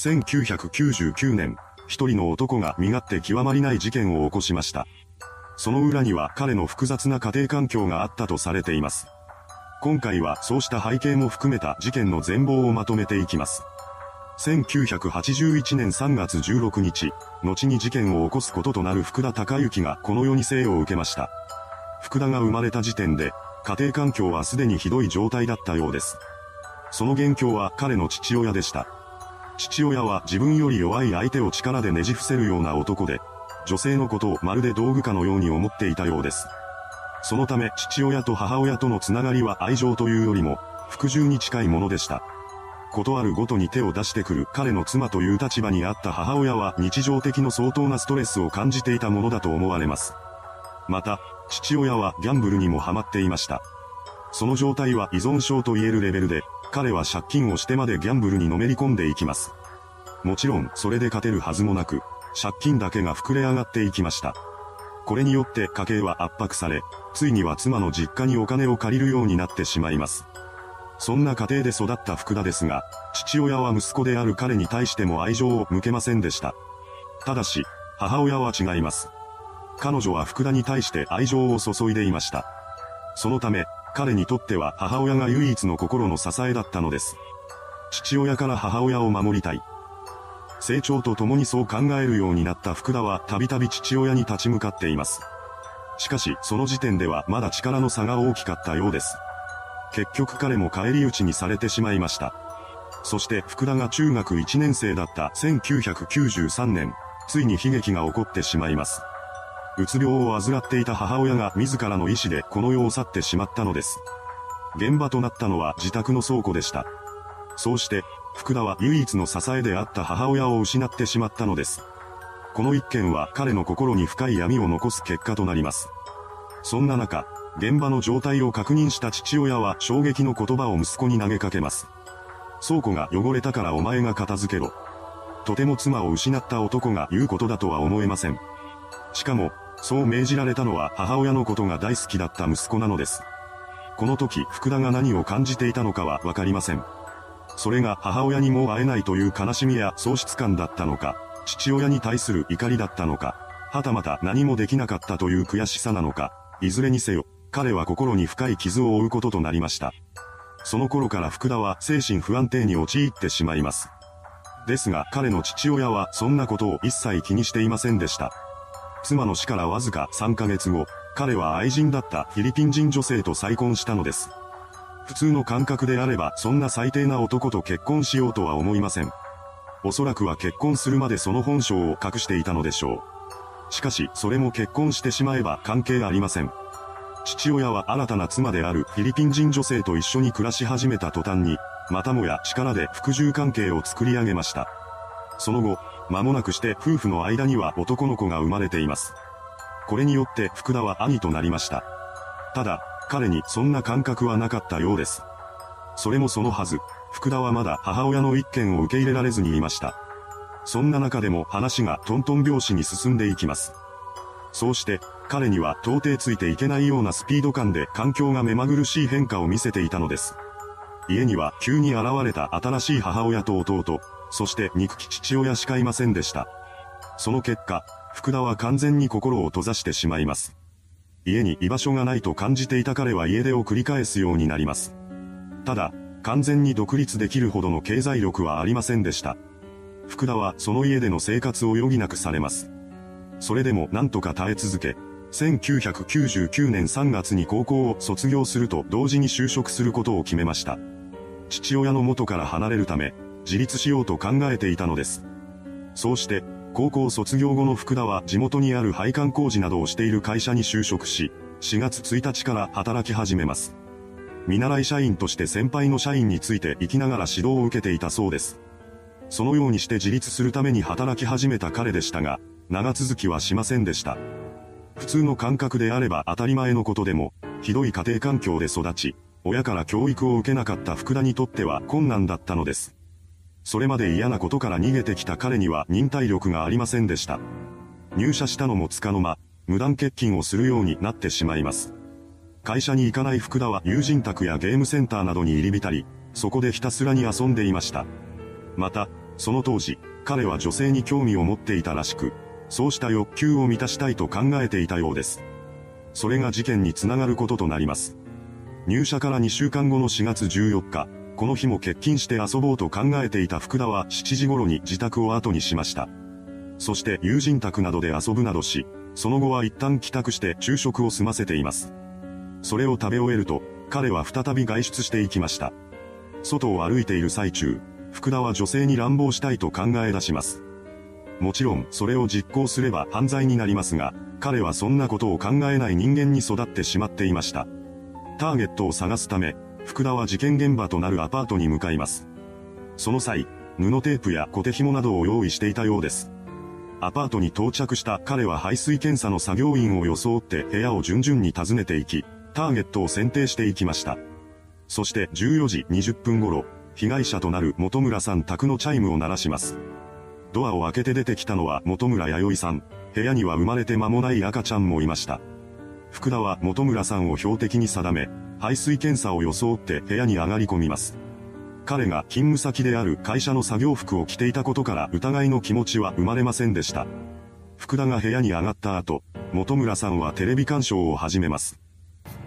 1999年、一人の男が身勝手極まりない事件を起こしました。その裏には彼の複雑な家庭環境があったとされています。今回はそうした背景も含めた事件の全貌をまとめていきます。1981年3月16日、後に事件を起こすこととなる福田孝之がこの世に生を受けました。福田が生まれた時点で、家庭環境はすでにひどい状態だったようです。その元凶は彼の父親でした。父親は自分より弱い相手を力でねじ伏せるような男で、女性のことをまるで道具かのように思っていたようです。そのため父親と母親とのつながりは愛情というよりも、服従に近いものでした。ことあるごとに手を出してくる彼の妻という立場にあった母親は日常的の相当なストレスを感じていたものだと思われます。また、父親はギャンブルにもハマっていました。その状態は依存症と言えるレベルで、彼は借金をしてまでギャンブルにのめり込んでいきます。もちろん、それで勝てるはずもなく、借金だけが膨れ上がっていきました。これによって家計は圧迫され、ついには妻の実家にお金を借りるようになってしまいます。そんな家庭で育った福田ですが、父親は息子である彼に対しても愛情を向けませんでした。ただし、母親は違います。彼女は福田に対して愛情を注いでいました。そのため、彼にとっては母親が唯一の心の支えだったのです。父親から母親を守りたい。成長と共にそう考えるようになった福田はたびたび父親に立ち向かっています。しかし、その時点ではまだ力の差が大きかったようです。結局彼も返り討ちにされてしまいました。そして福田が中学1年生だった1993年、ついに悲劇が起こってしまいます。うつ病を患っていた母親が自らの意思でこの世を去ってしまったのです。現場となったのは自宅の倉庫でした。そうして、福田は唯一の支えであった母親を失ってしまったのです。この一件は彼の心に深い闇を残す結果となります。そんな中、現場の状態を確認した父親は衝撃の言葉を息子に投げかけます。倉庫が汚れたからお前が片付けろ。とても妻を失った男が言うことだとは思えません。しかも、そう命じられたのは母親のことが大好きだった息子なのです。この時、福田が何を感じていたのかはわかりません。それが母親にもう会えないという悲しみや喪失感だったのか、父親に対する怒りだったのか、はたまた何もできなかったという悔しさなのか、いずれにせよ、彼は心に深い傷を負うこととなりました。その頃から福田は精神不安定に陥ってしまいます。ですが彼の父親はそんなことを一切気にしていませんでした。妻の死からわずか3ヶ月後、彼は愛人だったフィリピン人女性と再婚したのです。普通の感覚であればそんな最低な男と結婚しようとは思いません。おそらくは結婚するまでその本性を隠していたのでしょう。しかし、それも結婚してしまえば関係ありません。父親は新たな妻であるフィリピン人女性と一緒に暮らし始めた途端に、またもや力で服従関係を作り上げました。その後、間もなくして夫婦の間には男の子が生まれています。これによって福田は兄となりました。ただ、彼にそんな感覚はなかったようです。それもそのはず、福田はまだ母親の一件を受け入れられずにいました。そんな中でも話がトントン拍子に進んでいきます。そうして、彼には到底ついていけないようなスピード感で環境が目まぐるしい変化を見せていたのです。家には急に現れた新しい母親と弟、そして憎き父親しかいませんでした。その結果、福田は完全に心を閉ざしてしまいます。家に居場所がないと感じていた彼は家出を繰り返すようになります。ただ、完全に独立できるほどの経済力はありませんでした。福田はその家での生活を余儀なくされます。それでも何とか耐え続け、1999年3月に高校を卒業すると同時に就職することを決めました。父親の元から離れるため、自立しようと考えていたのです。そうして、高校卒業後の福田は地元にある配管工事などをしている会社に就職し、4月1日から働き始めます。見習い社員として先輩の社員について生きながら指導を受けていたそうです。そのようにして自立するために働き始めた彼でしたが、長続きはしませんでした。普通の感覚であれば当たり前のことでも、ひどい家庭環境で育ち、親から教育を受けなかった福田にとっては困難だったのです。それまで嫌なことから逃げてきた彼には忍耐力がありませんでした。入社したのもつかの間、無断欠勤をするようになってしまいます。会社に行かない福田は友人宅やゲームセンターなどに入り浸り、そこでひたすらに遊んでいました。また、その当時、彼は女性に興味を持っていたらしく、そうした欲求を満たしたいと考えていたようです。それが事件につながることとなります。入社から2週間後の4月14日、この日も欠勤して遊ぼうと考えていた福田は7時頃に自宅を後にしました。そして友人宅などで遊ぶなどし、その後は一旦帰宅して昼食を済ませています。それを食べ終えると、彼は再び外出していきました。外を歩いている最中、福田は女性に乱暴したいと考え出します。もちろん、それを実行すれば犯罪になりますが、彼はそんなことを考えない人間に育ってしまっていました。ターゲットを探すため、福田は事件現場となるアパートに向かいます。その際、布テープや小手紐などを用意していたようです。アパートに到着した彼は排水検査の作業員を装って部屋を順々に訪ねていき、ターゲットを選定していきました。そして14時20分頃、被害者となる本村さん宅のチャイムを鳴らします。ドアを開けて出てきたのは本村弥生さん。部屋には生まれて間もない赤ちゃんもいました。福田は本村さんを標的に定め、排水検査を装って部屋に上がり込みます。彼が勤務先である会社の作業服を着ていたことから疑いの気持ちは生まれませんでした。福田が部屋に上がった後、本村さんはテレビ鑑賞を始めます。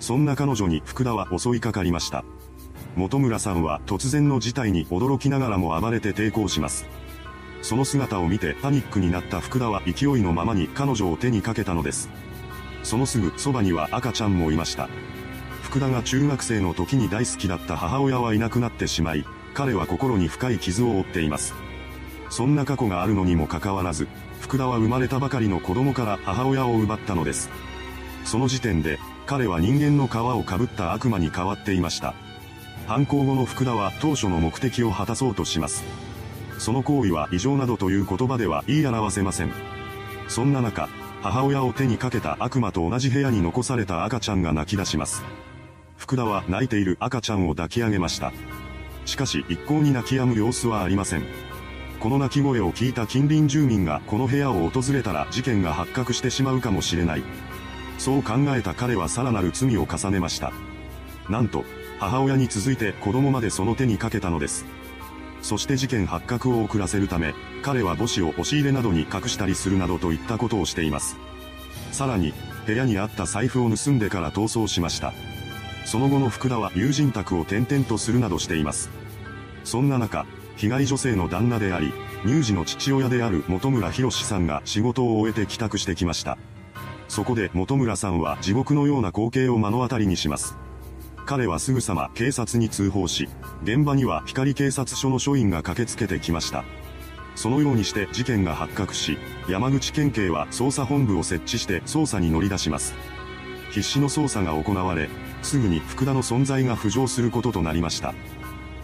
そんな彼女に福田は襲いかかりました。本村さんは突然の事態に驚きながらも暴れて抵抗します。その姿を見てパニックになった福田は勢いのままに彼女を手にかけたのです。そのすぐそばには赤ちゃんもいました。福田が中学生の時に大好きだった母親はいなくなってしまい、彼は心に深い傷を負っています。そんな過去があるのにもかかわらず、福田は生まれたばかりの子供から母親を奪ったのです。その時点で、彼は人間の皮をかぶった悪魔に変わっていました。犯行後の福田は当初の目的を果たそうとします。その行為は異常などという言葉では言い表せません。そんな中、母親を手にかけた悪魔と同じ部屋に残された赤ちゃんが泣き出します。福田は泣いている赤ちゃんを抱き上げました。しかし一向に泣き止む様子はありません。この泣き声を聞いた近隣住民がこの部屋を訪れたら事件が発覚してしまうかもしれない。そう考えた彼はさらなる罪を重ねました。なんと、母親に続いて子供までその手にかけたのです。そして事件発覚を遅らせるため、彼は母子を押し入れなどに隠したりするなどといったことをしています。さらに、部屋にあった財布を盗んでから逃走しました。その後の福田は友人宅を転々とするなどしています。そんな中、被害女性の旦那であり、乳児の父親である本村博さんが仕事を終えて帰宅してきました。そこで本村さんは地獄のような光景を目の当たりにします。彼はすぐさま警察に通報し、現場には光警察署の署員が駆けつけてきました。そのようにして事件が発覚し、山口県警は捜査本部を設置して捜査に乗り出します。必死の捜査が行われ、すぐに福田の存在が浮上することとなりました。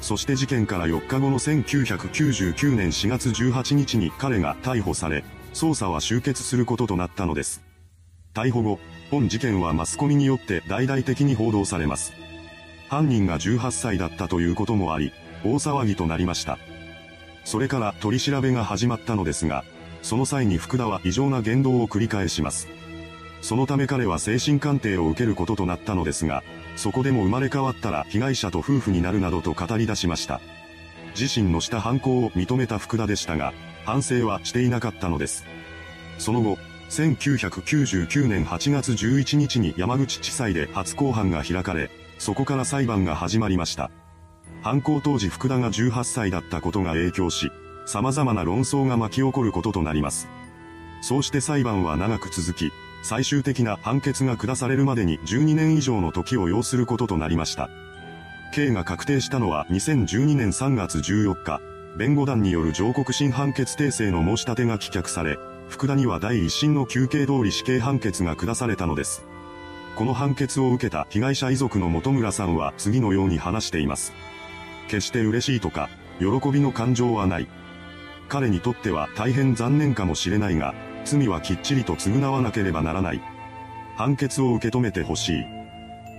そして事件から4日後の1999年4月18日に彼が逮捕され、捜査は終結することとなったのです。逮捕後、本事件はマスコミによって大々的に報道されます。犯人が18歳だったということもあり、大騒ぎとなりました。それから取り調べが始まったのですが、その際に福田は異常な言動を繰り返します。そのため彼は精神鑑定を受けることとなったのですが、そこでも生まれ変わったら被害者と夫婦になるなどと語り出しました。自身のした犯行を認めた福田でしたが、反省はしていなかったのです。その後、1999年8月11日に山口地裁で初公判が開かれ、そこから裁判が始まりました。犯行当時福田が18歳だったことが影響し、様々な論争が巻き起こることとなります。そうして裁判は長く続き、最終的な判決が下されるまでに12年以上の時を要することとなりました。刑が確定したのは2012年3月14日、弁護団による上告審判決訂正の申し立てが棄却され、福田には第一審の休刑通り死刑判決が下されたのです。この判決を受けた被害者遺族の本村さんは次のように話しています。決して嬉しいとか、喜びの感情はない。彼にとっては大変残念かもしれないが、罪はきっちりと償わなければならない。判決を受け止めてほしい。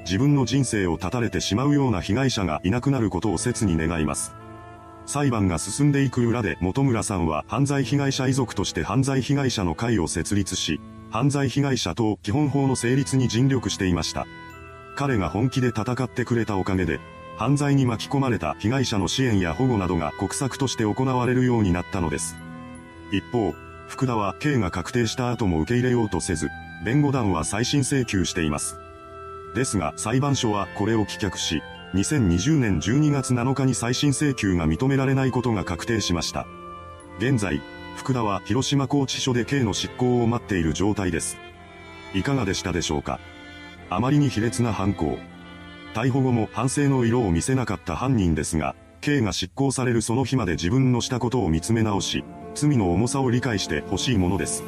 自分の人生を絶たれてしまうような被害者がいなくなることを切に願います。裁判が進んでいく裏で本村さんは犯罪被害者遺族として犯罪被害者の会を設立し、犯罪被害者等基本法の成立に尽力していました。彼が本気で戦ってくれたおかげで、犯罪に巻き込まれた被害者の支援や保護などが国策として行われるようになったのです。一方、福田は刑が確定した後も受け入れようとせず、弁護団は再審請求しています。ですが裁判所はこれを棄却し、2020年12月7日に再審請求が認められないことが確定しました。現在、福田は広島拘置所で刑の執行を待っている状態です。いかがでしたでしょうか？あまりに卑劣な犯行。逮捕後も反省の色を見せなかった犯人ですが、刑が執行されるその日まで自分のしたことを見つめ直し、罪の重さを理解してほしいものです。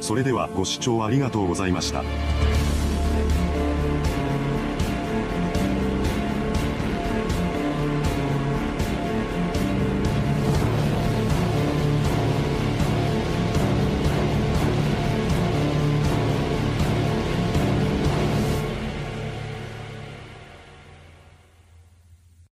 それではご視聴ありがとうございました。